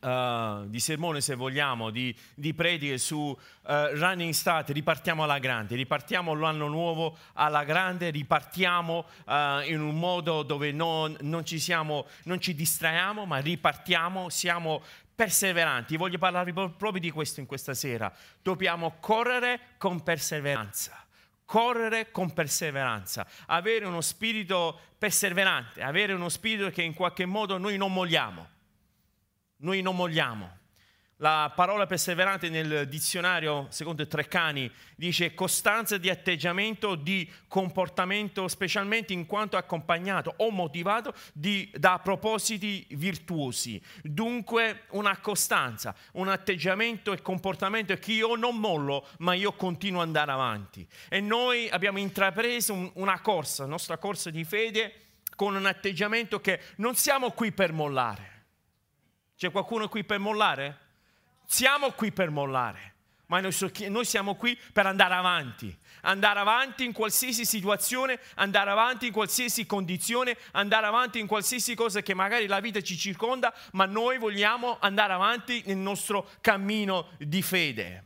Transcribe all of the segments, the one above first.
Uh, di sermone se vogliamo, di, di prediche su uh, Running Start, ripartiamo alla grande, ripartiamo l'anno nuovo alla grande, ripartiamo uh, in un modo dove non, non, ci siamo, non ci distraiamo, ma ripartiamo, siamo perseveranti. Voglio parlare proprio di questo in questa sera. Dobbiamo correre con perseveranza correre con perseveranza, avere uno spirito perseverante, avere uno spirito che in qualche modo noi non molliamo noi non molliamo. La parola perseverante nel dizionario, secondo Treccani, dice costanza di atteggiamento, di comportamento, specialmente in quanto accompagnato o motivato di, da propositi virtuosi. Dunque una costanza, un atteggiamento e comportamento che io non mollo, ma io continuo ad andare avanti. E noi abbiamo intrapreso un, una corsa, la nostra corsa di fede, con un atteggiamento che non siamo qui per mollare c'è qualcuno qui per mollare? Siamo qui per mollare, ma noi, siamo qui per andare avanti. Andare avanti in qualsiasi situazione, andare avanti in qualsiasi condizione, andare avanti in qualsiasi cosa che magari la vita ci circonda, ma noi vogliamo andare avanti nel nostro cammino di fede.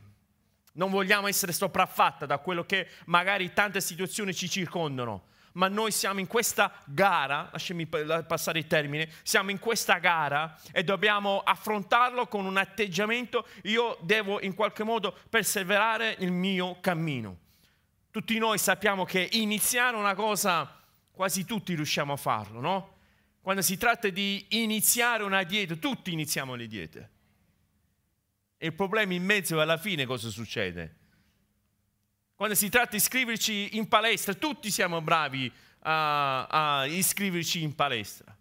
Non vogliamo essere sopraffatta da quello che magari tante situazioni ci circondano ma noi siamo in questa gara, lasciami passare il termine, siamo in questa gara e dobbiamo affrontarlo con un atteggiamento, io devo in qualche modo perseverare il mio cammino. Tutti noi sappiamo che iniziare una cosa, quasi tutti riusciamo a farlo, no? Quando si tratta di iniziare una dieta, tutti iniziamo le diete. E il problema in mezzo alla fine cosa succede? Quando si tratta di iscriverci in palestra, tutti siamo bravi a, a iscriverci in palestra.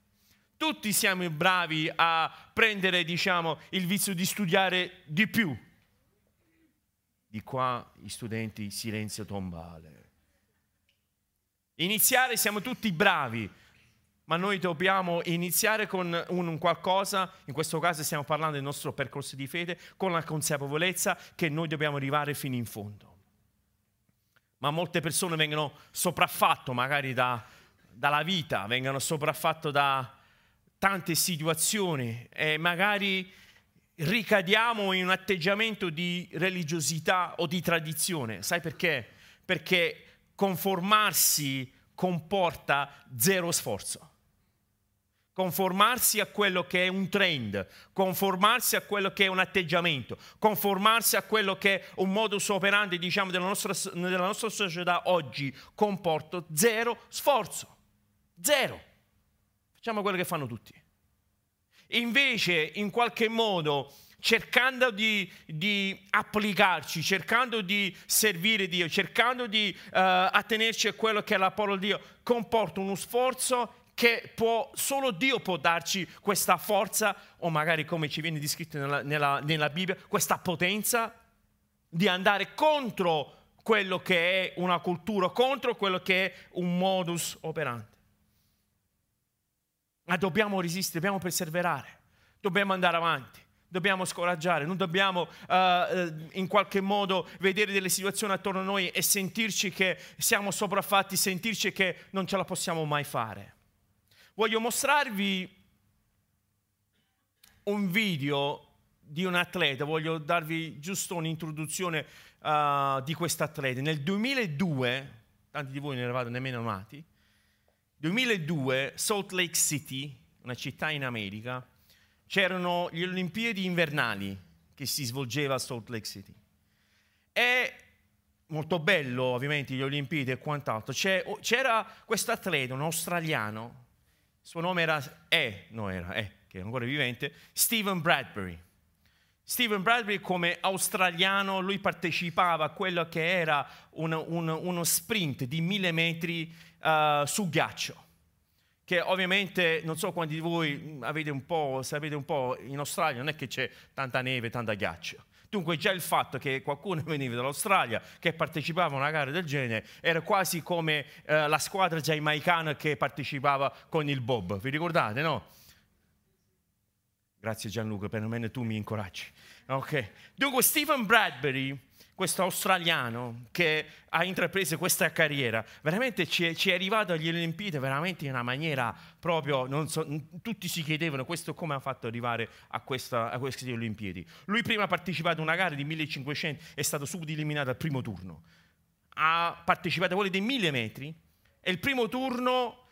Tutti siamo bravi a prendere, diciamo, il vizio di studiare di più. Di qua gli studenti silenzio tombale. Iniziare siamo tutti bravi, ma noi dobbiamo iniziare con un qualcosa, in questo caso stiamo parlando del nostro percorso di fede, con la consapevolezza che noi dobbiamo arrivare fino in fondo ma molte persone vengono sopraffatto magari da, dalla vita, vengono sopraffatto da tante situazioni e magari ricadiamo in un atteggiamento di religiosità o di tradizione. Sai perché? Perché conformarsi comporta zero sforzo conformarsi a quello che è un trend, conformarsi a quello che è un atteggiamento, conformarsi a quello che è un modus operandi, diciamo, della nostra, della nostra società oggi, comporta zero sforzo. Zero. Facciamo quello che fanno tutti. Invece, in qualche modo, cercando di, di, applicarci, cercando di servire Dio, cercando di uh, attenerci a quello che è la parola di Dio, comporta uno sforzo che può, solo Dio può darci questa forza, o magari come ci viene descritto nella, nella, nella Bibbia, questa potenza di andare contro quello che è una cultura, contro quello che è un modus operandi. Ma dobbiamo resistere, dobbiamo perseverare, dobbiamo andare avanti dobbiamo scoraggiare, non dobbiamo uh, in qualche modo vedere delle situazioni attorno a noi e sentirci che siamo sopraffatti, sentirci che non ce la possiamo mai fare. Voglio mostrarvi un video di un atleta, voglio darvi giusto un'introduzione uh, di questo atleta. Nel 2002, tanti di voi non eravate nemmeno nati, 2002 Salt Lake City, una città in America, c'erano le Olimpiadi invernali che si svolgeva a Salt Lake City. E molto bello ovviamente le Olimpiadi e quant'altro. C'era questo atleta, un australiano, suo nome era, è, no era, è, che è ancora vivente, Stephen Bradbury. Stephen Bradbury come australiano, lui partecipava a quello che era un, un, uno sprint di mille metri uh, su ghiaccio che ovviamente non so quanti di voi avete un po', sapete un po', in Australia non è che c'è tanta neve, tanta ghiaccio. Dunque già il fatto che qualcuno veniva dall'Australia, che partecipava a una gara del genere, era quasi come eh, la squadra giamaicana che partecipava con il Bob. Vi ricordate, no? Grazie Gianluca, perlomeno tu mi incoraggi. Ok. Dunque Stephen Bradbury questo australiano che ha intrapreso questa carriera, veramente ci è, ci è arrivato agli Olimpiadi veramente in una maniera proprio, so, tutti si chiedevano questo come ha fatto arrivare a, questa, a queste Olimpiadi. Lui prima ha partecipato a una gara di 1500, è stato subito eliminato al primo turno. Ha partecipato a quelle dei 1000 metri e il primo turno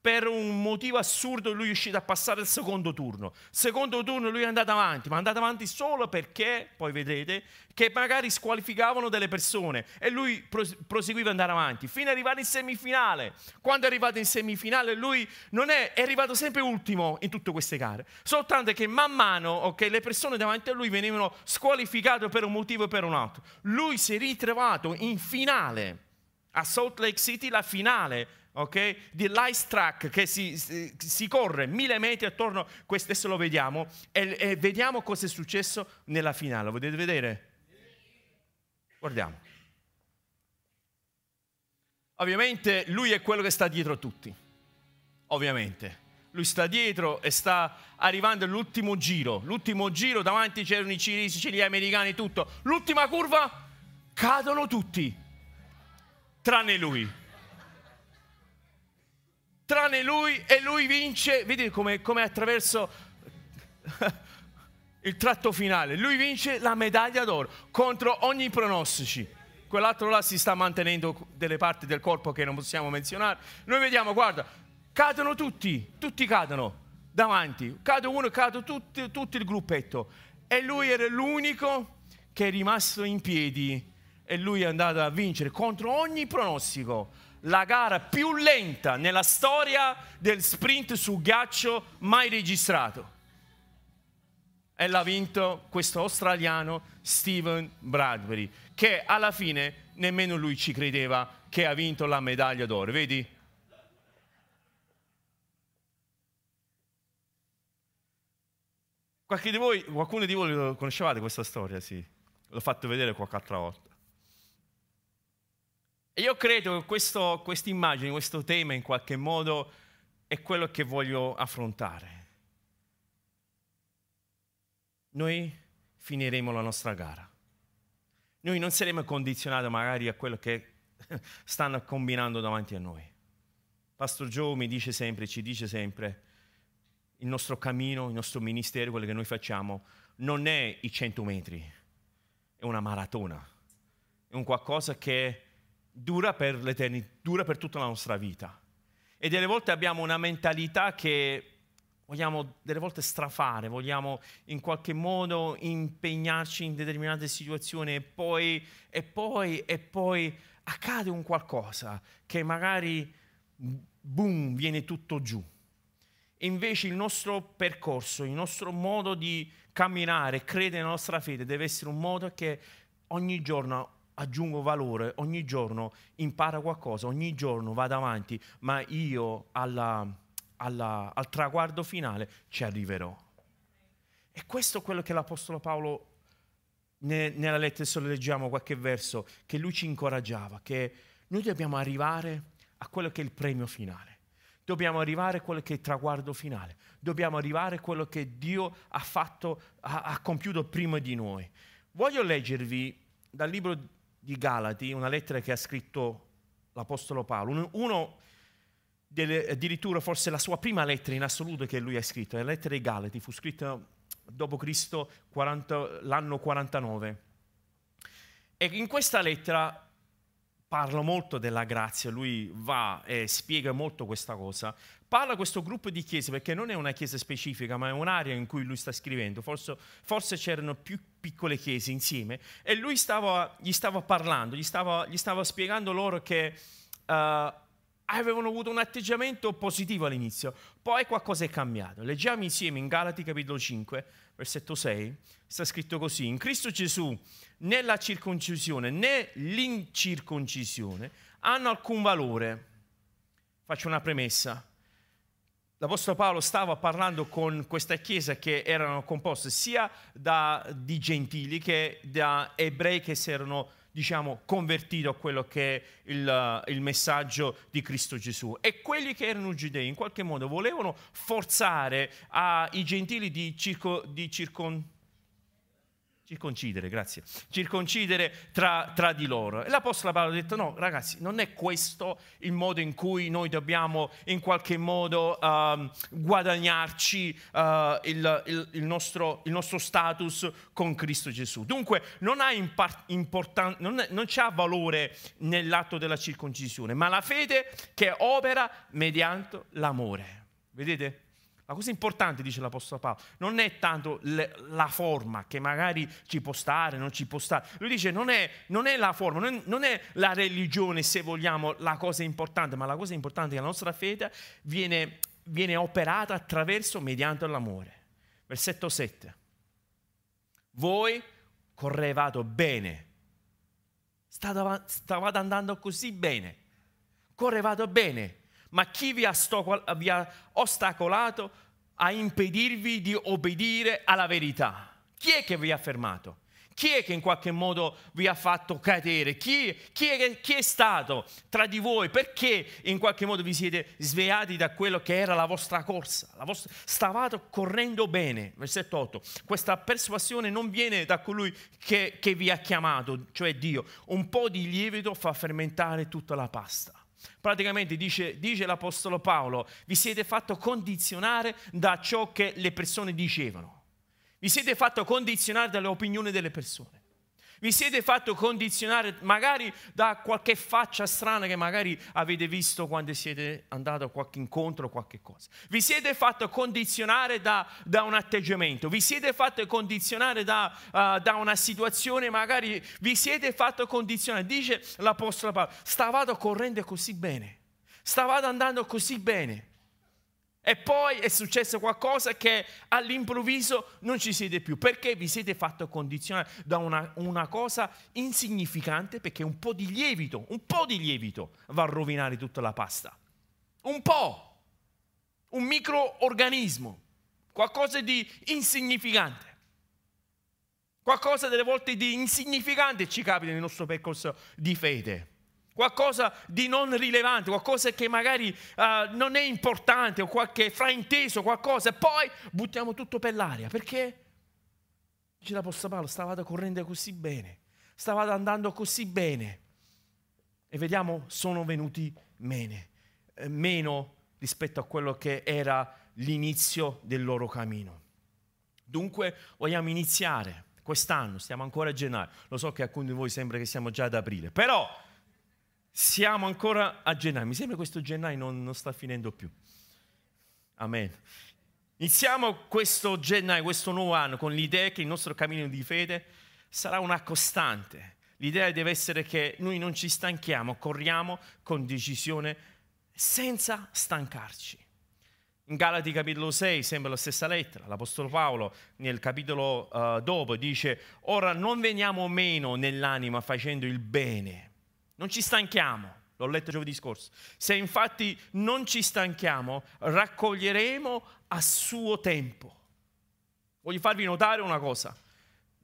per un motivo assurdo lui è uscito a passare il secondo turno. Secondo turno lui è andato avanti, ma è andato avanti solo perché, poi vedrete, che magari squalificavano delle persone e lui proseguiva ad andare avanti fino ad arrivare in semifinale. Quando è arrivato in semifinale lui non è, è arrivato sempre ultimo in tutte queste gare, soltanto che man mano okay, le persone davanti a lui venivano squalificate per un motivo o per un altro. Lui si è ritrovato in finale a Salt Lake City, la finale ok? Di l'ice track che si, si, corre mille metri attorno, questo adesso lo vediamo, e, e vediamo cosa è successo nella finale. Lo vedere? Guardiamo. Ovviamente lui è quello che sta dietro a tutti, ovviamente. Lui sta dietro e sta arrivando all'ultimo giro. L'ultimo giro, davanti c'erano i cinesi, gli americani, tutto. L'ultima curva, cadono tutti, tranne lui tranne lui e lui vince, vedi come, come attraverso il tratto finale, lui vince la medaglia d'oro contro ogni pronostici. Quell'altro là si sta mantenendo delle parti del corpo che non possiamo menzionare. Noi vediamo, guarda, cadono tutti, tutti cadono davanti, cade uno, cade tutto, tutto il gruppetto. E lui era l'unico che è rimasto in piedi e lui è andato a vincere contro ogni pronostico la gara più lenta nella storia del sprint su ghiaccio mai registrato. E l'ha vinto questo australiano Steven Bradbury, che alla fine nemmeno lui ci credeva che ha vinto la medaglia d'oro, vedi? Di voi, qualcuno di voi conoscevate questa storia? Sì, l'ho fatto vedere qualche altra volta. E io credo che questa immagine, questo tema in qualche modo è quello che voglio affrontare. Noi finiremo la nostra gara. Noi non saremo condizionati magari a quello che stanno combinando davanti a noi. Pastor Joe mi dice sempre, ci dice sempre, il nostro cammino, il nostro ministero, quello che noi facciamo, non è i 100 metri, è una maratona, è un qualcosa che dura per dura per tutta la nostra vita. E delle volte abbiamo una mentalità che vogliamo delle volte strafare, vogliamo in qualche modo impegnarci in determinate situazioni e poi, e poi, e poi accade un qualcosa che magari, boom, viene tutto giù. E invece il nostro percorso, il nostro modo di camminare, credere nella nostra fede deve essere un modo che ogni giorno aggiungo valore, ogni giorno impara qualcosa, ogni giorno vado avanti, ma io alla, alla, al traguardo finale ci arriverò. E questo è quello che l'Apostolo Paolo ne, nella lettera, se lo leggiamo qualche verso, che lui ci incoraggiava, che noi dobbiamo arrivare a quello che è il premio finale. Dobbiamo arrivare a quello che è il traguardo finale. Dobbiamo arrivare a quello che Dio ha fatto, ha, ha compiuto prima di noi. Voglio leggervi dal libro di Galati, una lettera che ha scritto l'Apostolo Paolo, uno delle, addirittura forse la sua prima lettera in assoluto che lui ha scritto, la lettera dei Galati, fu scritta dopo Cristo 40, l'anno 49. E in questa lettera parla molto della grazia, lui va e spiega molto questa cosa. Parla questo gruppo di chiese perché non è una chiesa specifica, ma è un'area in cui lui sta scrivendo. Forse, forse c'erano più piccole chiese insieme e lui stava, gli stava parlando, gli stava, gli stava spiegando loro che uh, avevano avuto un atteggiamento positivo all'inizio, poi qualcosa è cambiato. Leggiamo insieme in Galati capitolo 5, versetto 6, sta scritto così, in Cristo Gesù né la circoncisione né l'incirconcisione hanno alcun valore. Faccio una premessa. l'Apostolo Paolo stava parlando con questa chiesa che erano composte sia da, di gentili che da ebrei che si erano diciamo, convertiti a quello che è il, il, messaggio di Cristo Gesù. E quelli che erano giudei in qualche modo volevano forzare ai gentili di, circo, di circon, circoncidere, grazie, circoncidere tra, tra, di loro. E l'Apostolo Paolo ha detto no, ragazzi, non è questo il modo in cui noi dobbiamo in qualche modo uh, guadagnarci uh, il, il, il, nostro, il, nostro, status con Cristo Gesù. Dunque non ha, impar- importan- non, non c'ha valore nell'atto della circoncisione, ma la fede che opera mediante l'amore. Vedete? La cosa importante, dice l'Apostolo Paolo, non è tanto le, la forma che magari ci può stare, non ci può stare. Lui dice non è, non è la forma, non è, non è, la religione, se vogliamo, la cosa importante, ma la cosa importante è che la nostra fede viene, viene operata attraverso, mediante l'amore. Versetto 7. Voi correvate bene, stavate andando così bene, correvate bene ma chi vi ha, ostacolato a impedirvi di obbedire alla verità? Chi è che vi ha fermato? Chi è che in qualche modo vi ha fatto cadere? Chi, chi, è, chi, è, stato tra di voi? Perché in qualche modo vi siete svegliati da quello che era la vostra corsa? La vostra, stavate correndo bene. Versetto 8. Questa persuasione non viene da colui che, che vi ha chiamato, cioè Dio. Un po' di lievito fa fermentare tutta la pasta. Praticamente dice, dice l'Apostolo Paolo, vi siete fatto condizionare da ciò che le persone dicevano. Vi siete fatto condizionare dalle opinioni delle persone. Vi siete fatto condizionare magari da qualche faccia strana che magari avete visto quando siete andati a qualche incontro o qualche cosa. Vi siete fatto condizionare da, da un atteggiamento, vi siete fatto condizionare da, uh, da, una situazione, magari vi siete fatto condizionare. Dice l'Apostolo Paolo, stavate correndo così bene, stavate andando così bene. E poi è successo qualcosa che all'improvviso non ci siete più. Perché vi siete fatto condizionare da una, una, cosa insignificante? Perché un po' di lievito, un po' di lievito va a rovinare tutta la pasta. Un po'. Un microorganismo. Qualcosa di insignificante. Qualcosa delle volte di insignificante ci capita nel nostro percorso di fede qualcosa di non rilevante, qualcosa che magari uh, non è importante o qualche frainteso, qualcosa, e poi buttiamo tutto per l'aria. Perché? Dice l'Apostolo Paolo, stavate correndo così bene, stavate andando così bene. E vediamo, sono venuti mene, eh, meno rispetto a quello che era l'inizio del loro cammino. Dunque vogliamo iniziare quest'anno, stiamo ancora a gennaio, lo so che a alcuni di voi sembra che siamo già ad aprile, però siamo ancora a gennaio. Mi sembra che questo gennaio non, non sta finendo più. Amen. Iniziamo questo gennaio, questo nuovo anno, con l'idea che il nostro cammino di fede sarà una costante. L'idea deve essere che noi non ci stanchiamo, corriamo con decisione senza stancarci. In Galati capitolo 6 sembra la stessa lettera, l'Apostolo Paolo nel capitolo uh, dopo dice, ora non veniamo meno nell'anima facendo il bene, non ci stanchiamo, l'ho letto giovedì scorso. Se infatti non ci stanchiamo, raccoglieremo a suo tempo. Voglio farvi notare una cosa,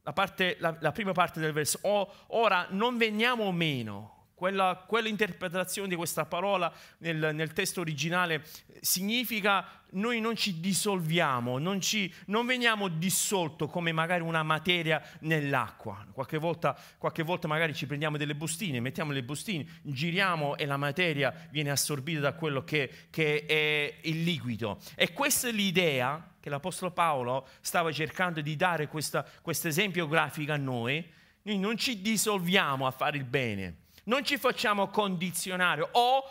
la, parte, la, la prima parte del verso. Ora non veniamo meno quella, quell'interpretazione di questa parola nel, nel, testo originale significa noi non ci dissolviamo, non, ci, non veniamo dissolto come magari una materia nell'acqua. Qualche volta, qualche volta magari ci prendiamo delle bustine, mettiamo le bustine, giriamo e la materia viene assorbita da quello che, che è il liquido. E questa è l'idea che l'Apostolo Paolo stava cercando di dare questo esempio grafico a noi. Noi non ci dissolviamo a fare il bene non ci facciamo condizionare o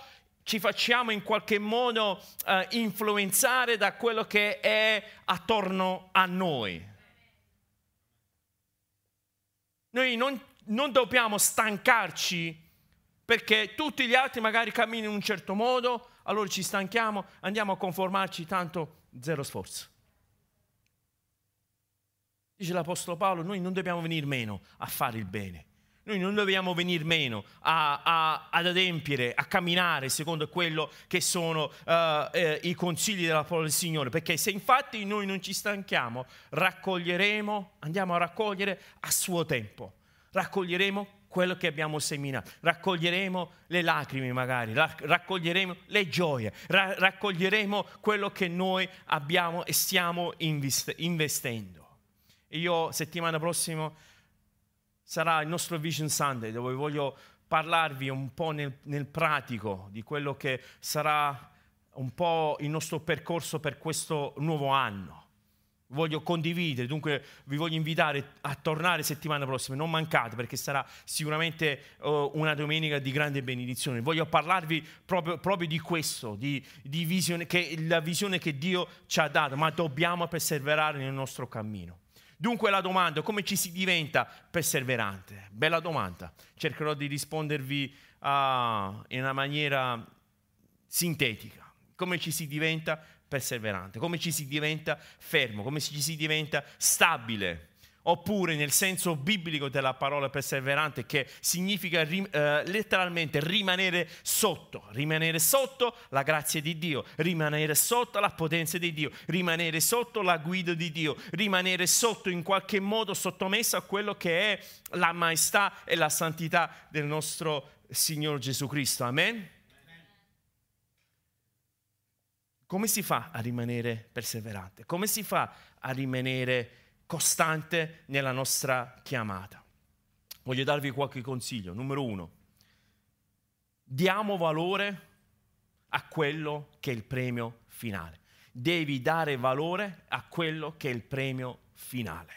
ci facciamo in qualche modo uh, influenzare da quello che è attorno a noi. Noi non, non dobbiamo stancarci perché tutti gli altri magari camminano in un certo modo, allora ci stanchiamo, andiamo a conformarci, tanto zero sforzo. Dice l'Apostolo Paolo, noi non dobbiamo venire meno a fare il bene Noi non dobbiamo venire meno a, a, ad adempiere, a camminare secondo quello che sono uh, eh, i consigli della parola del Signore, perché se infatti noi non ci stanchiamo, raccoglieremo, andiamo a raccogliere a suo tempo, raccoglieremo quello che abbiamo seminato, raccoglieremo le lacrime magari, raccoglieremo le gioie, raccoglieremo quello che noi abbiamo e stiamo investendo. Io settimana prossima sarà il nostro Vision Sunday dove voglio parlarvi un po' nel, nel pratico di quello che sarà un po' il nostro percorso per questo nuovo anno voglio condividere, dunque vi voglio invitare a tornare settimana prossima, non mancate perché sarà sicuramente uh, una domenica di grande benedizione. Voglio parlarvi proprio, proprio di questo, di, di visione, che, la visione che Dio ci ha dato, ma dobbiamo perseverare nel nostro cammino. Dunque la domanda, come ci si diventa perseverante? Bella domanda, cercherò di rispondervi uh, in una maniera sintetica. Come ci si diventa perseverante? Come ci si diventa fermo? Come ci si diventa stabile? Oppure nel senso biblico della parola perseverante che significa eh, letteralmente rimanere sotto, rimanere sotto la grazia di Dio, rimanere sotto la potenza di Dio, rimanere sotto la guida di Dio, rimanere sotto in qualche modo sottomesso a quello che è la maestà e la santità del nostro Signore Gesù Cristo. Amen. Come si fa a rimanere perseverante? Come si fa a rimanere costante nella nostra chiamata. Voglio darvi qualche consiglio. Numero uno, diamo valore a quello che è il premio finale. Devi dare valore a quello che è il premio finale.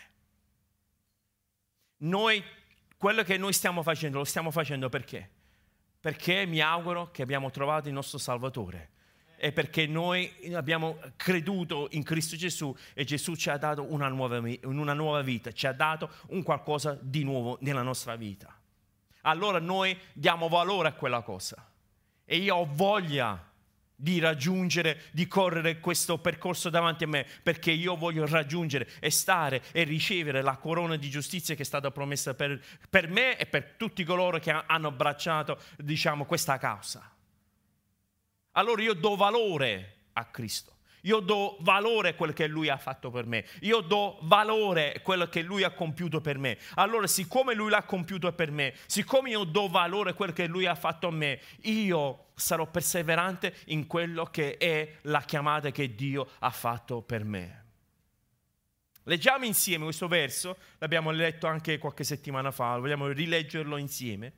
Noi, quello che noi stiamo facendo, lo stiamo facendo perché? Perché mi auguro che abbiamo trovato il nostro Salvatore è perché noi abbiamo creduto in Cristo Gesù e Gesù ci ha dato una nuova, una nuova vita, ci ha dato un qualcosa di nuovo nella nostra vita. Allora noi diamo valore a quella cosa e io ho voglia di raggiungere, di correre questo percorso davanti a me, perché io voglio raggiungere e stare e ricevere la corona di giustizia che è stata promessa per, per me e per tutti coloro che hanno abbracciato, diciamo, questa causa allora io do valore a Cristo. Io do valore a quello che Lui ha fatto per me. Io do valore a quello che Lui ha compiuto per me. Allora, siccome Lui l'ha compiuto per me, siccome io do valore a quello che Lui ha fatto a me, io sarò perseverante in quello che è la chiamata che Dio ha fatto per me. Leggiamo insieme questo verso, l'abbiamo letto anche qualche settimana fa, vogliamo rileggerlo insieme.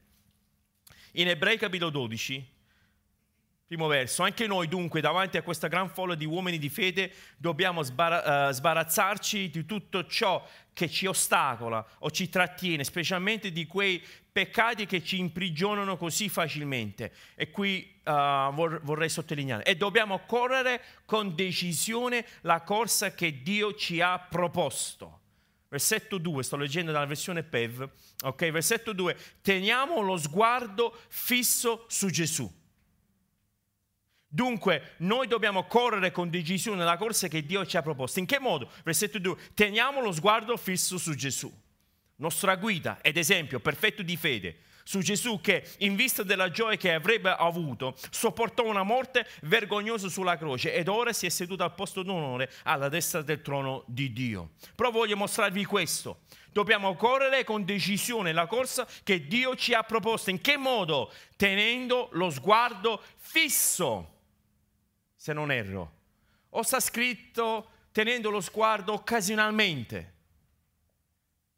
In Ebrei capitolo 12, Primo verso, anche noi dunque davanti a questa gran folla di uomini di fede dobbiamo sbar- uh, sbarazzarci di tutto ciò che ci ostacola o ci trattiene, specialmente di quei peccati che ci imprigionano così facilmente. E qui uh, vor- vorrei sottolineare, e dobbiamo correre con decisione la corsa che Dio ci ha proposto. Versetto 2, sto leggendo dalla versione PEV, ok? Versetto 2, teniamo lo sguardo fisso su Gesù Dunque, noi dobbiamo correre con decisione la corsa che Dio ci ha proposto. In che modo? Versetto 2. Teniamo lo sguardo fisso su Gesù, nostra guida ed esempio perfetto di fede. Su Gesù che, in vista della gioia che avrebbe avuto, sopportò una morte vergognosa sulla croce ed ora si è seduto al posto d'onore alla destra del trono di Dio. Però voglio mostrarvi questo. Dobbiamo correre con decisione la corsa che Dio ci ha proposto. In che modo? Tenendo lo sguardo fisso se non erro, o sta scritto tenendo lo sguardo occasionalmente,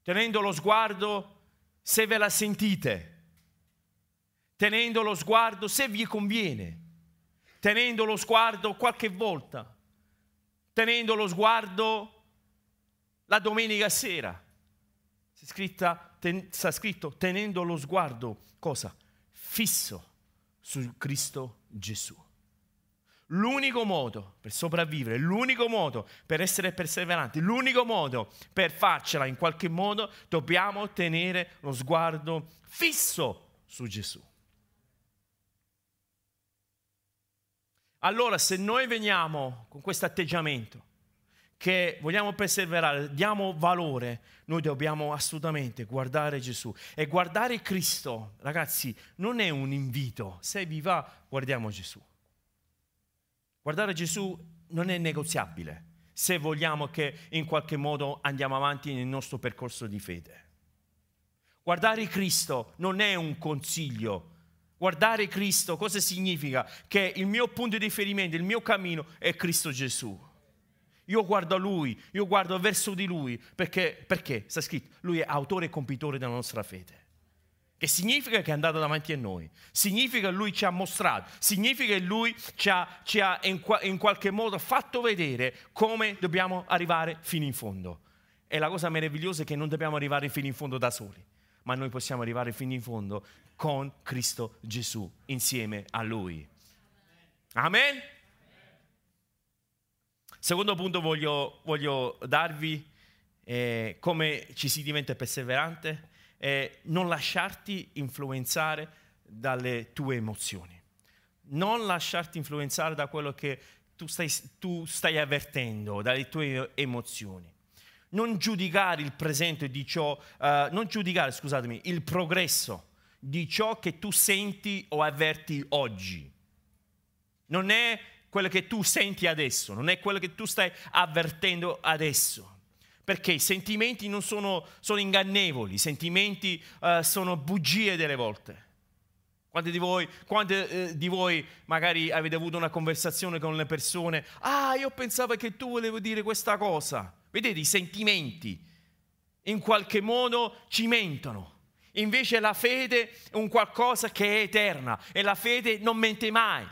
tenendo lo sguardo se ve la sentite, tenendo lo sguardo se vi conviene, tenendo lo sguardo qualche volta, tenendo lo sguardo la domenica sera. Scritta, ten, sta scritto tenendo lo sguardo cosa? Fisso su Cristo Gesù. L'unico modo per sopravvivere, l'unico modo per essere perseveranti, l'unico modo per farcela in qualche modo, dobbiamo tenere lo sguardo fisso su Gesù. Allora, se noi veniamo con questo atteggiamento, che vogliamo perseverare, diamo valore, noi dobbiamo assolutamente guardare Gesù. E guardare Cristo, ragazzi, non è un invito. Se vi va, guardiamo Gesù. Guardare Gesù non è negoziabile se vogliamo che in qualche modo andiamo avanti nel nostro percorso di fede. Guardare Cristo non è un consiglio. Guardare Cristo cosa significa? Che il mio punto di riferimento, il mio cammino è Cristo Gesù. Io guardo a Lui, io guardo verso di Lui, perché, perché sta scritto, Lui è autore e compitore della nostra fede. Che significa che è andato davanti a noi, significa che Lui ci ha mostrato, significa che Lui ci ha, ci ha in, in qualche modo fatto vedere come dobbiamo arrivare fino in fondo. E la cosa meravigliosa è che non dobbiamo arrivare fino in fondo da soli, ma noi possiamo arrivare fino in fondo con Cristo Gesù, insieme a Lui. Amen? Secondo punto voglio, voglio darvi eh, come ci si diventa perseverante, eh, non lasciarti influenzare dalle tue emozioni. Non lasciarti influenzare da quello che tu stai, tu stai avvertendo, dalle tue emozioni. Non giudicare il presente di ciò, uh, non giudicare, scusatemi, il progresso di ciò che tu senti o avverti oggi. Non è quello che tu senti adesso, non è quello che tu stai avvertendo adesso. Perché i sentimenti non sono, sono ingannevoli, i sentimenti uh, sono bugie delle volte. Quanti di, voi, quanti eh, di voi magari avete avuto una conversazione con le persone? Ah, io pensavo che tu volevi dire questa cosa. Vedete, i sentimenti in qualche modo ci mentono. Invece la fede è un qualcosa che è eterna e la fede non mente mai.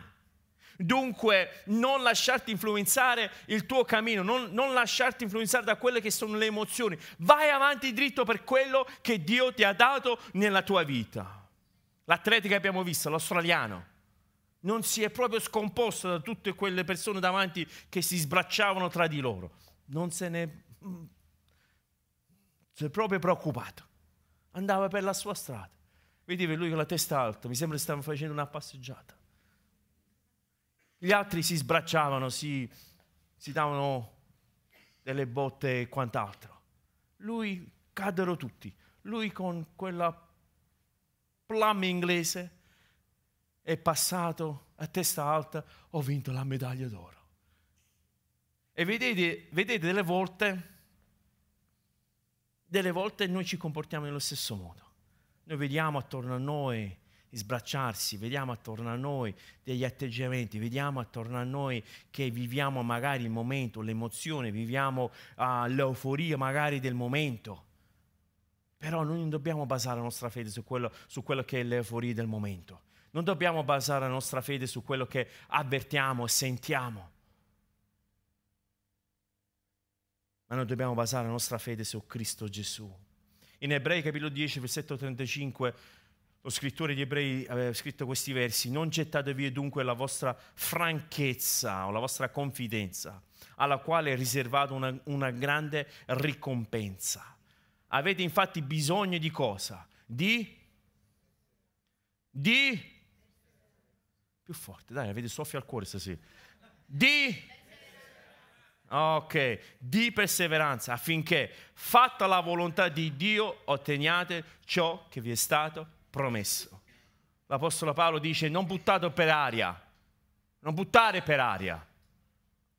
Dunque non lasciarti influenzare il tuo cammino, non, non, lasciarti influenzare da quelle che sono le emozioni. Vai avanti dritto per quello che Dio ti ha dato nella tua vita. L'atleta che abbiamo visto, l'australiano, non si è proprio scomposto da tutte quelle persone davanti che si sbracciavano tra di loro. Non se ne... si è proprio preoccupato. Andava per la sua strada. Vedeva lui con la testa alta, mi sembra che stava facendo una passeggiata. Gli altri si sbracciavano, si, si davano delle botte e quant'altro. Lui caddero tutti. Lui con quella plum inglese è passato a testa alta, ho vinto la medaglia d'oro. E vedete, vedete delle volte, delle volte noi ci comportiamo nello stesso modo. Noi vediamo attorno a noi sbracciarsi, vediamo attorno a noi degli atteggiamenti, vediamo attorno a noi che viviamo magari il momento, l'emozione, viviamo uh, l'euforia magari del momento. Però noi non dobbiamo basare la nostra fede su quello, su quello che è l'euforia del momento. Non dobbiamo basare la nostra fede su quello che avvertiamo e sentiamo. Ma noi dobbiamo basare la nostra fede su Cristo Gesù. In Ebrei capitolo 10, versetto 35 lo scrittore di Ebrei aveva scritto questi versi, non gettate via dunque la vostra franchezza o la vostra confidenza, alla quale è riservata una, una grande ricompensa. Avete infatti bisogno di cosa? Di? Di? Più forte, dai, avete soffio al cuore stasera. Di? Ok, di perseveranza affinché, fatta la volontà di Dio, otteniate ciò che vi è stato promesso. L'Apostolo Paolo dice non buttate per aria, non buttare per aria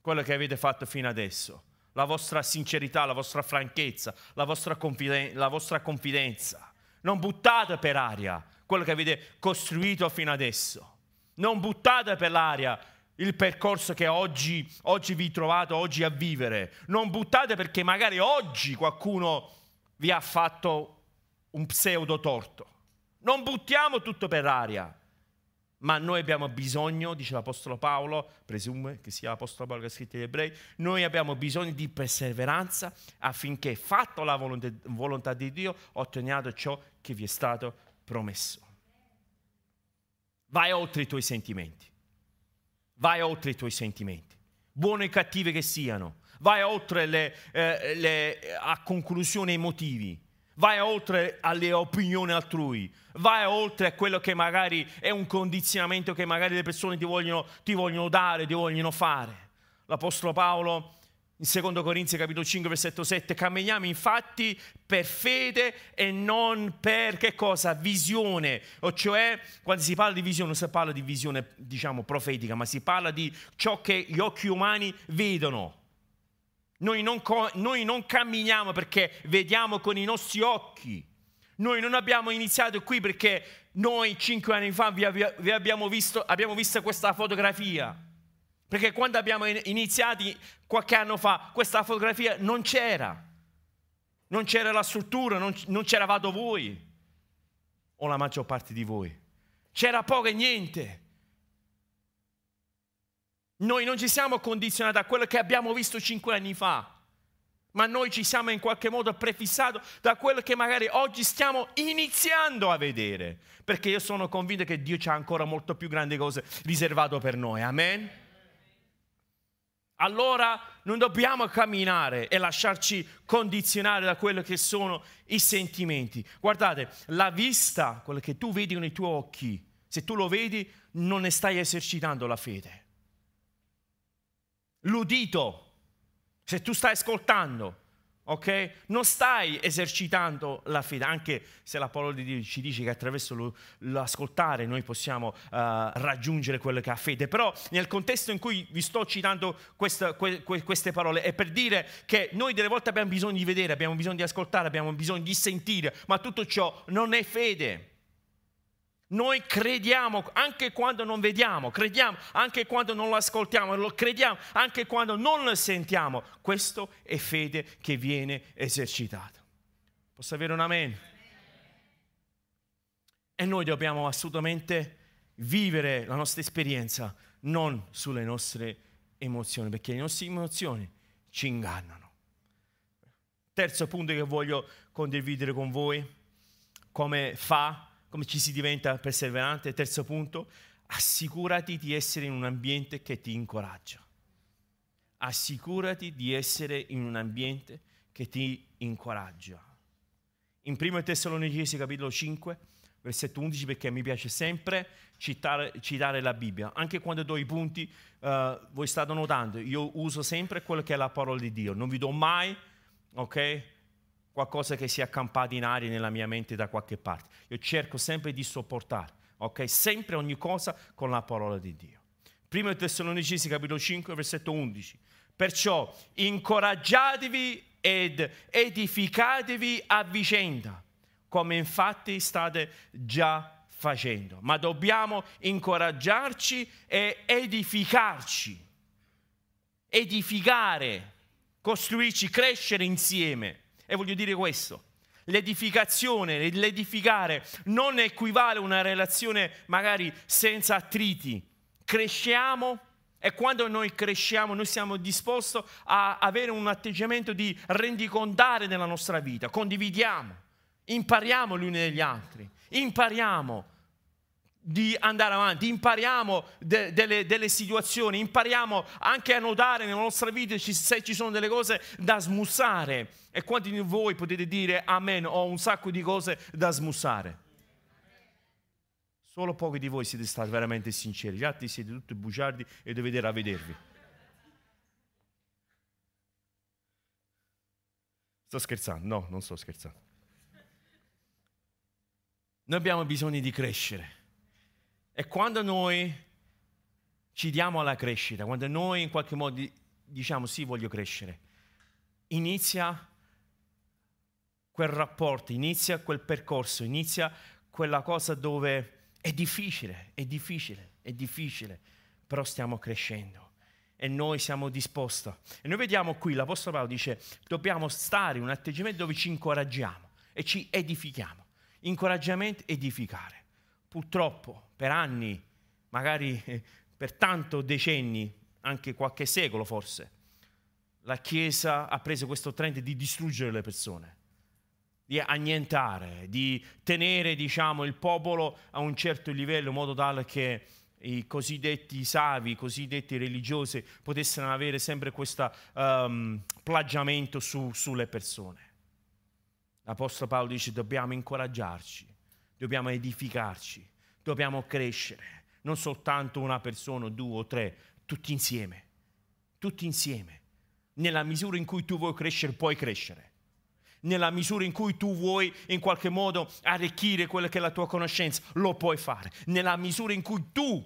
quello che avete fatto fino adesso, la vostra sincerità, la vostra franchezza, la vostra, confiden- la vostra confidenza. Non buttate per aria quello che avete costruito fino adesso. Non buttate per l'aria il percorso che oggi, oggi vi trovate oggi a vivere. Non buttate perché magari oggi qualcuno vi ha fatto un pseudo torto. Non buttiamo tutto per aria, ma noi abbiamo bisogno, dice l'Apostolo Paolo, presume che sia l'Apostolo Paolo che ha scritto agli ebrei, noi abbiamo bisogno di perseveranza affinché, fatto la volontà, di Dio, otteniate ciò che vi è stato promesso. Vai oltre i tuoi sentimenti, vai oltre i tuoi sentimenti, buoni e cattivi che siano, vai oltre le, eh, le a conclusioni emotivi vai oltre alle opinioni altrui, vai oltre a quello che magari è un condizionamento che magari le persone ti vogliono, ti vogliono dare, ti vogliono fare. L'Apostolo Paolo In 2 Corinzi capitolo 5 versetto 7 camminiamo infatti per fede e non per che cosa? Visione, o cioè quando si parla di visione non si parla di visione diciamo profetica, ma si parla di ciò che gli occhi umani vedono. Noi non, noi non camminiamo perché vediamo con i nostri occhi. Noi non abbiamo iniziato qui perché noi cinque anni fa vi, abbiamo, visto, abbiamo visto questa fotografia. Perché quando abbiamo iniziato qualche anno fa, questa fotografia non c'era. Non c'era la struttura, non, non c'eravate voi, o la maggior parte di voi. C'era poco e niente. Noi non ci siamo condizionati a quello che abbiamo visto cinque anni fa, ma noi ci siamo in qualche modo prefissati da quello che magari oggi stiamo iniziando a vedere, perché io sono convinto che Dio ha ancora molto più grandi cose riservate per noi. Amen allora non dobbiamo camminare e lasciarci condizionare da quello che sono i sentimenti. Guardate, la vista, quello che tu vedi con i tuoi occhi, se tu lo vedi, non ne stai esercitando la fede. L'udito, se tu stai ascoltando, ok? Non stai esercitando la fede, anche se la parola di Dio ci dice che attraverso l'ascoltare noi possiamo uh, raggiungere quello che ha fede, però nel contesto in cui vi sto citando questa, que, que, queste parole è per dire che noi delle volte abbiamo bisogno di vedere, abbiamo bisogno di ascoltare, abbiamo bisogno di sentire, ma tutto ciò non è fede. Noi crediamo anche quando non vediamo, crediamo anche quando non lo ascoltiamo, lo crediamo anche quando non lo sentiamo. Questo è fede che viene esercitata. Posso avere un amen? E noi dobbiamo assolutamente vivere la nostra esperienza non sulle nostre emozioni, perché le nostre emozioni ci ingannano. Terzo punto che voglio condividere con voi, come fa come ci si diventa perseveranti. Terzo punto, assicurati di essere in un ambiente che ti incoraggia. Assicurati di essere in un ambiente che ti incoraggia. In 1 Tessalonicesi capitolo 5, versetto 11, perché mi piace sempre citare, citare la Bibbia. Anche quando do i punti, uh, voi state notando, io uso sempre quello che è la parola di Dio. Non vi do mai, ok? Qualcosa che si è accampato in aria nella mia mente da qualche parte. Io cerco sempre di sopportare, ok? Sempre ogni cosa con la parola di Dio. Primo Tessalonicesi capitolo 5 versetto 11. Perciò incoraggiatevi ed edificatevi a vicenda, come infatti state già facendo. Ma dobbiamo incoraggiarci e edificarci. Edificare, costruirci, crescere insieme. E voglio dire questo. L'edificazione, l'edificare non equivale a una relazione magari senza attriti. Cresciamo e quando noi cresciamo noi siamo disposti a avere un atteggiamento di rendicontare nella nostra vita. Condividiamo, impariamo gli uni dagli altri, impariamo di andare avanti, impariamo de, delle, delle, situazioni, impariamo anche a notare nella nostra vita se ci sono delle cose da smussare. E quanti di voi potete dire amen, ho un sacco di cose da smussare? Solo pochi di voi siete stati veramente sinceri, gli altri siete tutti bugiardi e dovete ravvedervi. Sto scherzando? No, non sto scherzando. Noi abbiamo bisogno di crescere. E quando noi ci diamo alla crescita, quando noi in qualche modo diciamo sì, voglio crescere, inizia quel rapporto, inizia quel percorso, inizia quella cosa dove è difficile, è difficile, è difficile, però stiamo crescendo e noi siamo disposti. E noi vediamo qui, l'Apostolo Paolo dice, dobbiamo stare in un atteggiamento dove ci incoraggiamo e ci edifichiamo. Incoraggiamento, edificare. Purtroppo per anni, magari per tanto decenni, anche qualche secolo forse, la Chiesa ha preso questo trend di distruggere le persone, di annientare, di tenere diciamo, il popolo a un certo livello in modo tale che i cosiddetti savi, i cosiddetti religiosi potessero avere sempre questo um, plagiamento su, sulle persone. L'Apostolo Paolo dice dobbiamo incoraggiarci, dobbiamo edificarci, dobbiamo crescere, non soltanto una persona, due o tre, tutti insieme, tutti insieme. Nella misura in cui tu vuoi crescere, puoi crescere. Nella misura in cui tu vuoi in qualche modo arricchire quella che è la tua conoscenza, lo puoi fare. Nella misura in cui tu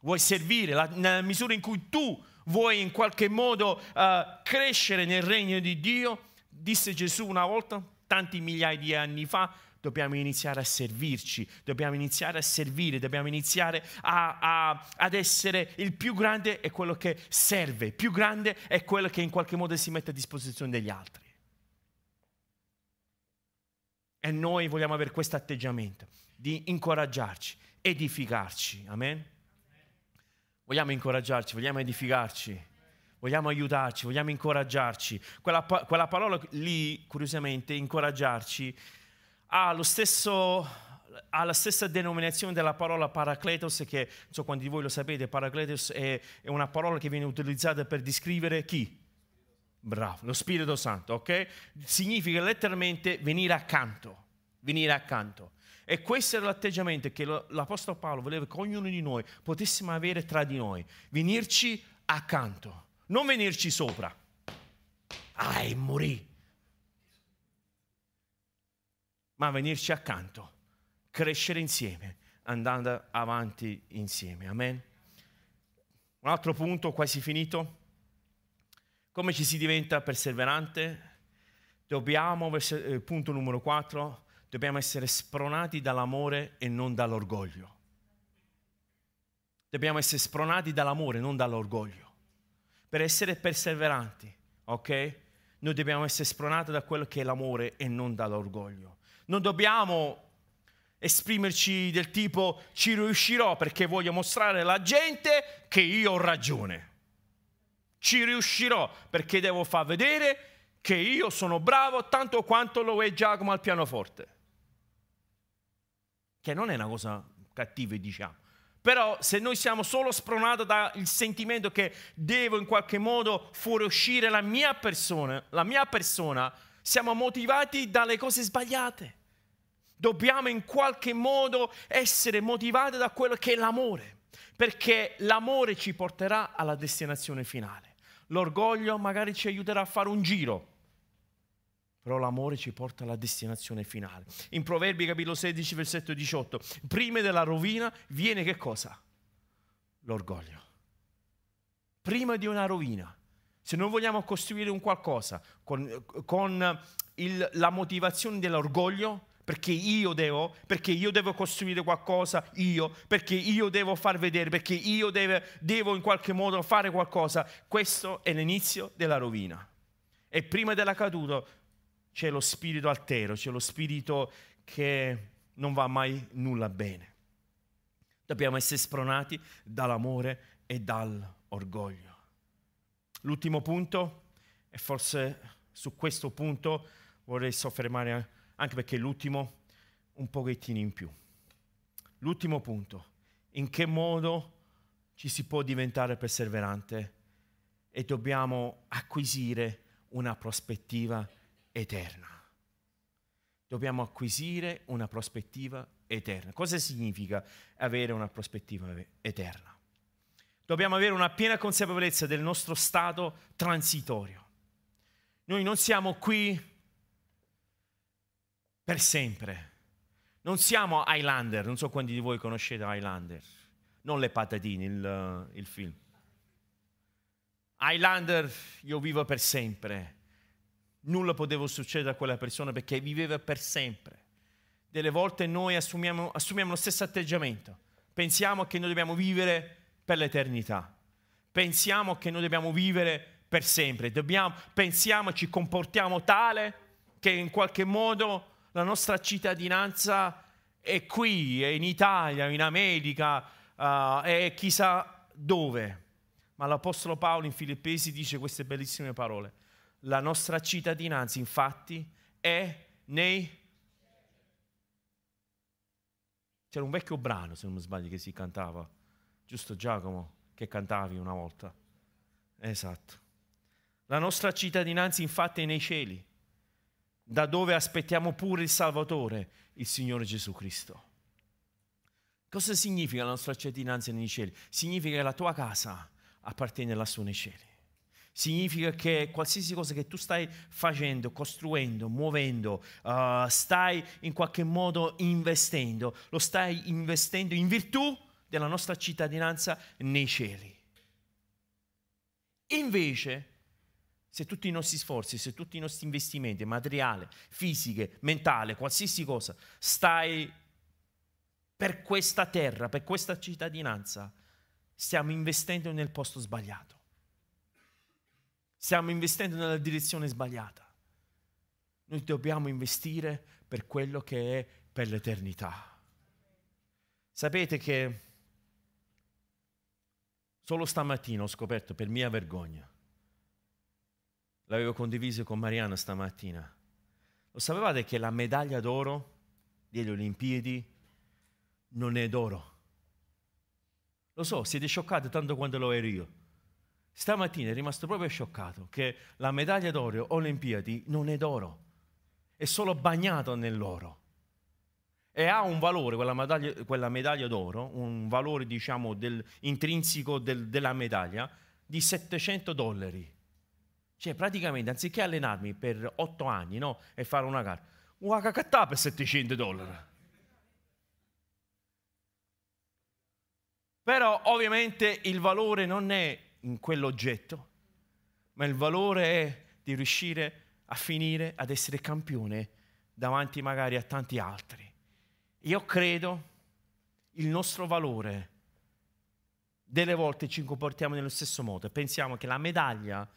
vuoi servire, la, nella misura in cui tu vuoi in qualche modo uh, crescere nel regno di Dio, disse Gesù una volta, tanti migliaia di anni fa, dobbiamo iniziare a servirci, dobbiamo iniziare a servire, dobbiamo iniziare a, a, ad essere il più grande è quello che serve, più grande è quello che in qualche modo si mette a disposizione degli altri. E noi vogliamo avere questo atteggiamento di incoraggiarci, edificarci. Amen? Vogliamo incoraggiarci, vogliamo edificarci, vogliamo aiutarci, vogliamo incoraggiarci. Quella, quella parola lì, curiosamente, incoraggiarci, ha, stesso, ha, la stessa denominazione della parola paracletos, che so quanti di voi lo sapete, paracletos è, è una parola che viene utilizzata per descrivere chi? Bravo, lo Spirito Santo, ok? Significa letteralmente venire accanto, venire accanto. E questo era l'atteggiamento che l'Apostolo Paolo voleva che ognuno di noi potessimo avere tra di noi, venirci accanto, non venirci sopra. Ah, e morì. Ma venirci accanto, crescere insieme, andando avanti insieme. Amen. Un altro punto, quasi finito. Come ci si diventa perseverante? Dobbiamo, eh, punto numero 4, dobbiamo essere spronati dall'amore e non dall'orgoglio. Dobbiamo essere spronati dall'amore, non dall'orgoglio. Per essere perseveranti, ok? Noi dobbiamo essere spronati da quello che è l'amore e non dall'orgoglio. Non dobbiamo esprimerci del tipo ci riuscirò perché voglio mostrare alla gente che io ho ragione. Ci riuscirò perché devo far vedere che io sono bravo tanto quanto lo è Giacomo al pianoforte che non è una cosa cattiva, diciamo. Però se noi siamo solo spronati dal sentimento che devo in qualche modo fuoriuscire la mia persona, la mia persona, siamo motivati dalle cose sbagliate. Dobbiamo in qualche modo essere motivati da quello che è l'amore, perché l'amore ci porterà alla destinazione finale. L'orgoglio magari ci aiuterà a fare un giro, però l'amore ci porta alla destinazione finale. In Proverbi capitolo 16, versetto 18, prima della rovina viene che cosa? L'orgoglio. Prima di una rovina, se noi vogliamo costruire un qualcosa con, con il, la motivazione dell'orgoglio, perché io devo, perché io devo costruire qualcosa, io, perché io devo far vedere, perché io deve, devo in qualche modo fare qualcosa, questo è l'inizio della rovina. E prima della caduta c'è lo spirito altero, c'è lo spirito che non va mai nulla bene. Dobbiamo essere spronati dall'amore e dall'orgoglio. L'ultimo punto, e forse su questo punto vorrei soffermare anche perché l'ultimo un pochettino in più. L'ultimo punto, in che modo ci si può diventare perseverante e dobbiamo acquisire una prospettiva eterna. Dobbiamo acquisire una prospettiva eterna. Cosa significa avere una prospettiva eterna? Dobbiamo avere una piena consapevolezza del nostro stato transitorio. Noi non siamo qui per sempre. Non siamo Highlander, non so quanti di voi conoscete Highlander, non le patatine, il, il film. Highlander, io vivo per sempre nulla poteva succedere a quella persona perché viveva per sempre. Delle volte noi assumiamo, assumiamo lo stesso atteggiamento. Pensiamo che noi dobbiamo vivere per l'eternità. Pensiamo che noi dobbiamo vivere per sempre. Dobbiamo, pensiamo, ci comportiamo tale che in qualche modo la nostra cittadinanza è qui, è in Italia, in America, uh, è chissà dove. Ma l'Apostolo Paolo in Filippesi dice queste bellissime parole. La nostra cittadinanza, infatti, è nei... C'era un vecchio brano, se non mi sbaglio, che si cantava, giusto Giacomo, che cantavi una volta. Esatto. La nostra cittadinanza, infatti, è nei cieli, da dove aspettiamo pure il Salvatore, il Signore Gesù Cristo. Cosa significa la nostra cittadinanza nei cieli? Significa che la tua casa appartiene lassù nei cieli Significa che qualsiasi cosa che tu stai facendo, costruendo, muovendo, uh, stai in qualche modo investendo, lo stai investendo in virtù della nostra cittadinanza nei cieli. Invece, se tutti i nostri sforzi, se tutti i nostri investimenti, materiale, fisiche, mentale, qualsiasi cosa, stai per questa terra, per questa cittadinanza, stiamo investendo nel posto sbagliato. Stiamo investendo nella direzione sbagliata. Noi dobbiamo investire per quello che è per l'eternità. Sapete che solo stamattina ho scoperto per mia vergogna, l'avevo condiviso con Mariana stamattina, lo sapevate che la medaglia d'oro delle Olimpiadi non è d'oro? Lo so, siete scioccati tanto quanto lo ero io. Stamattina è rimasto proprio scioccato che la medaglia d'oro Olimpiadi non è d'oro, è solo bagnato nell'oro. E ha un valore, quella medaglia, quella medaglia d'oro, un valore diciamo del, intrinseco del, della medaglia di 700 dollari. Cioè praticamente anziché allenarmi per 8 anni no, e fare una gara, una cacattà per 700 dollari. Però ovviamente il valore non è in quell'oggetto, ma il valore è di riuscire a finire ad essere campione davanti magari a tanti altri. Io credo il nostro valore, delle volte ci comportiamo nello stesso modo, pensiamo che la medaglia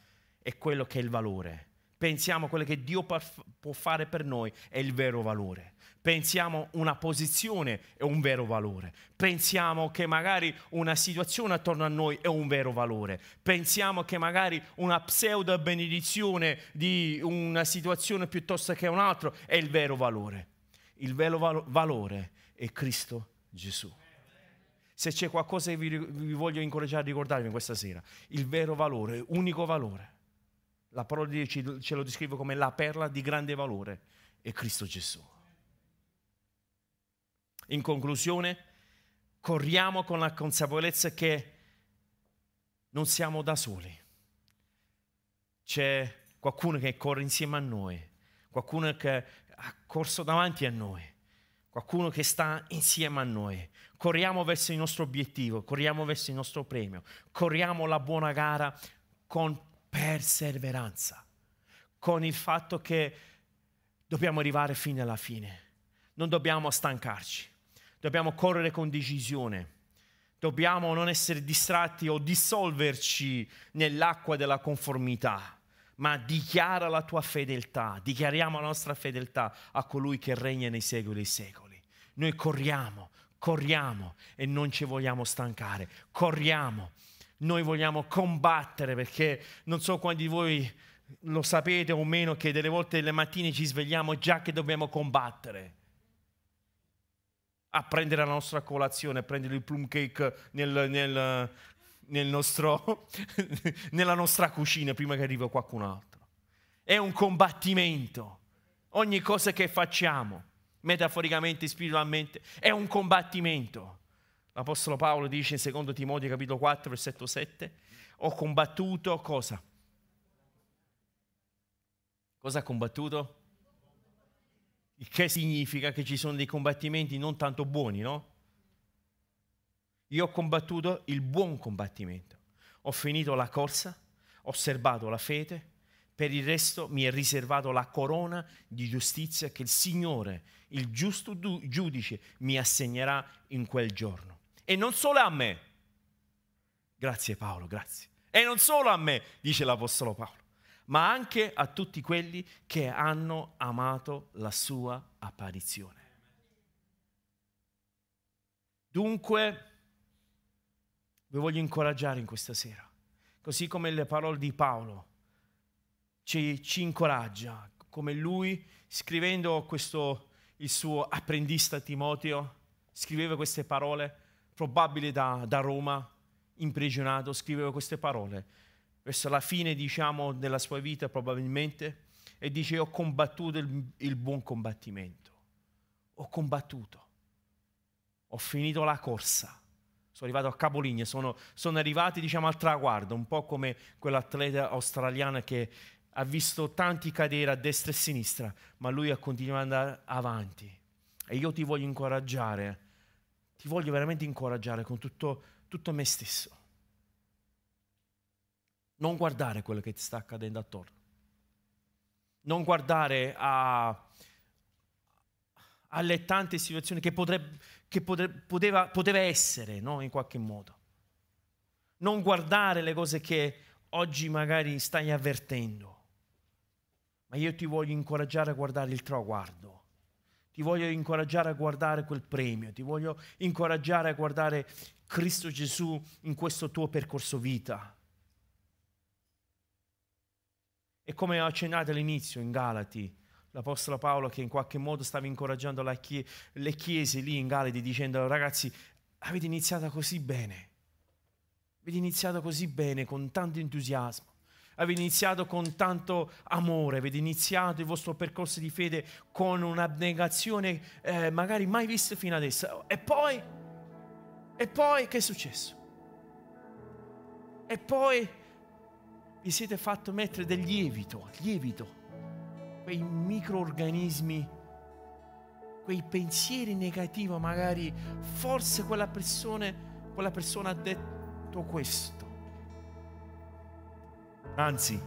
è quello che è il valore, pensiamo quello che Dio può fare per noi è il vero valore pensiamo una posizione è un vero valore, pensiamo che magari una situazione attorno a noi è un vero valore, pensiamo che magari una pseudo benedizione di una situazione piuttosto che un'altra è il vero valore. Il vero val- valore è Cristo Gesù. Se c'è qualcosa che vi, vi voglio incoraggiare a ricordarvi questa sera, il vero valore, unico valore, la parola di Dio ce lo descrive come la perla di grande valore, è Cristo Gesù. In conclusione, corriamo con la consapevolezza che non siamo da soli. C'è qualcuno che corre insieme a noi, qualcuno che ha corso davanti a noi, qualcuno che sta insieme a noi. Corriamo verso il nostro obiettivo, corriamo verso il nostro premio, corriamo la buona gara con perseveranza, con il fatto che dobbiamo arrivare fino alla fine, non dobbiamo stancarci dobbiamo correre con decisione. Dobbiamo non essere distratti o dissolverci nell'acqua della conformità, ma dichiara la tua fedeltà, dichiariamo la nostra fedeltà a colui che regna nei secoli e secoli. Noi corriamo, corriamo e non ci vogliamo stancare, corriamo. Noi vogliamo combattere perché non so quanti di voi lo sapete o meno che delle volte le mattine ci svegliamo già che dobbiamo combattere a prendere la nostra colazione, a prendere il plum cake nel, nel, nel nostro, nella nostra cucina prima che arrivi qualcun altro. È un combattimento. Ogni cosa che facciamo, metaforicamente, spiritualmente, è un combattimento. L'Apostolo Paolo dice in 2 Timoteo capitolo 4, versetto 7, ho combattuto cosa? Cosa ha combattuto? Il che significa che ci sono dei combattimenti non tanto buoni, no? Io ho combattuto il buon combattimento. Ho finito la corsa, ho serbato la fede, per il resto mi è riservato la corona di giustizia che il Signore, il giusto giudice, mi assegnerà in quel giorno. E non solo a me. Grazie Paolo, grazie. E non solo a me, dice l'Apostolo Paolo ma anche a tutti quelli che hanno amato la sua apparizione. Dunque, vi voglio incoraggiare in questa sera, così come le parole di Paolo ci, ci incoraggia, come lui scrivendo questo, il suo apprendista Timoteo, scriveva queste parole, probabile da, da Roma, imprigionato, scriveva queste parole. Verso la fine, diciamo, della sua vita probabilmente, e dice ho combattuto il, il buon combattimento, ho combattuto, ho finito la corsa, sono arrivato a capolinea, sono, sono arrivati diciamo al traguardo, un po' come quell'atleta australiano che ha visto tanti cadere a destra e a sinistra, ma lui ha continuato ad andare avanti. E io ti voglio incoraggiare, ti voglio veramente incoraggiare con tutto, tutto me stesso. Non guardare quello che ti sta accadendo attorno. Non guardare a, alle tante situazioni che, potrebbe, che potrebbe, poteva, poteva, essere no? in qualche modo. Non guardare le cose che oggi magari stai avvertendo ma io ti voglio incoraggiare a guardare il traguardo. Ti voglio incoraggiare a guardare quel premio, ti voglio incoraggiare a guardare Cristo Gesù in questo tuo percorso vita. E come ho accennato all'inizio in Galati, l'Apostolo Paolo che in qualche modo stava incoraggiando chie- le chiese lì in Galati dicendo ragazzi avete iniziato così bene, avete iniziato così bene con tanto entusiasmo avete iniziato con tanto amore, avete iniziato il vostro percorso di fede con un'abnegazione eh, magari mai vista fino adesso. E poi, e poi che è successo? E poi vi siete fatto mettere del lievito, lievito, quei microorganismi, quei pensieri negativi, magari forse quella persona, quella persona ha detto questo Anzi,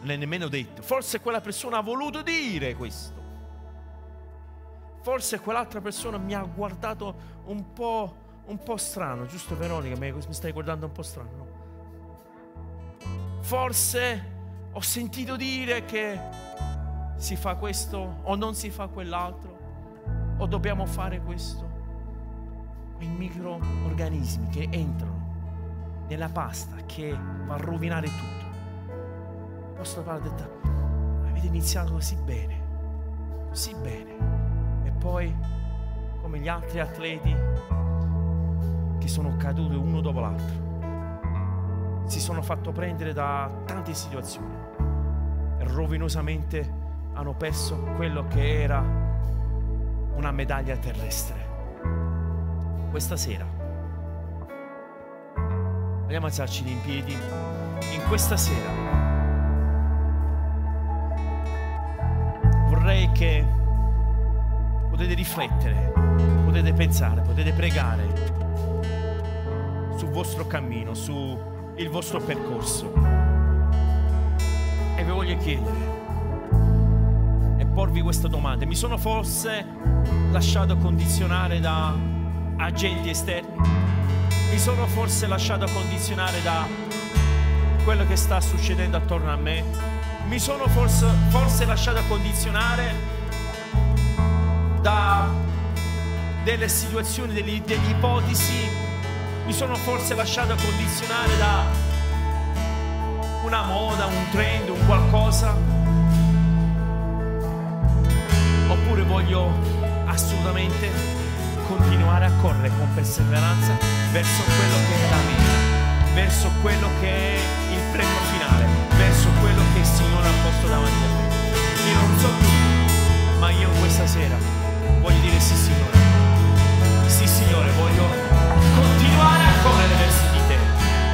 non è nemmeno detto. Forse quella persona ha voluto dire questo. Forse quell'altra persona mi ha guardato un po', un po strano, giusto Veronica? Mi stai guardando un po' strano? No? Forse ho sentito dire che si fa questo o non si fa quell'altro o dobbiamo fare questo. Quei microorganismi che entrano nella pasta che va a rovinare tutto. L'Apostolo Paolo ha detto, avete iniziato così bene, così bene. E poi, come gli altri atleti che sono caduti uno dopo l'altro, si sono fatto prendere da tante situazioni e rovinosamente hanno perso quello che era una medaglia terrestre. Questa sera vogliamo alzarci in piedi. In questa sera che potete riflettere, potete pensare, potete pregare sul vostro cammino, sul vostro percorso. E vi voglio chiedere e porvi questa domanda. Mi sono forse lasciato condizionare da agenti esterni? Mi sono forse lasciato condizionare da quello che sta succedendo attorno a me? Mi sono forse, forse lasciato condizionare da delle situazioni, delle, delle ipotesi, mi sono forse lasciato condizionare da una moda, un trend, un qualcosa. Oppure voglio assolutamente continuare a correre con perseveranza verso quello che è la meta, verso quello che è il premio finale, posto davanti a me. Io non so tu, ma io questa sera voglio dire sì Signore. Sì Signore, voglio continuare a correre verso di te.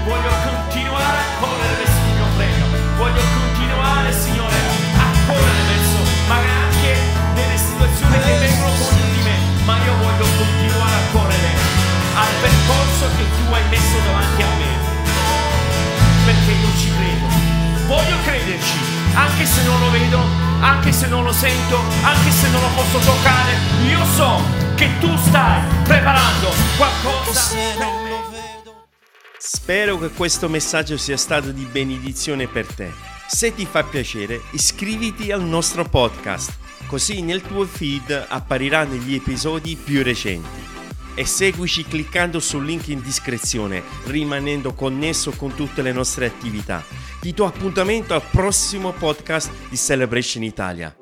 Voglio continuare a correre verso il mio premio. Voglio continuare, Signore, a correre verso magari anche delle situazioni che vengono contro di me, ma io voglio continuare a correre al percorso che tu hai messo davanti a me. Perché io ci credo voglio crederci, anche se non lo vedo, anche se non lo sento, anche se non lo posso toccare, io so che tu stai preparando qualcosa Spero che questo messaggio sia stato di benedizione per te. Se ti fa piacere, iscriviti al nostro podcast, così nel tuo feed appariranno gli episodi più recenti. E seguici cliccando sul link in descrizione, rimanendo connesso con tutte le nostre attività ti do appuntamento al prossimo podcast di Celebration Italia.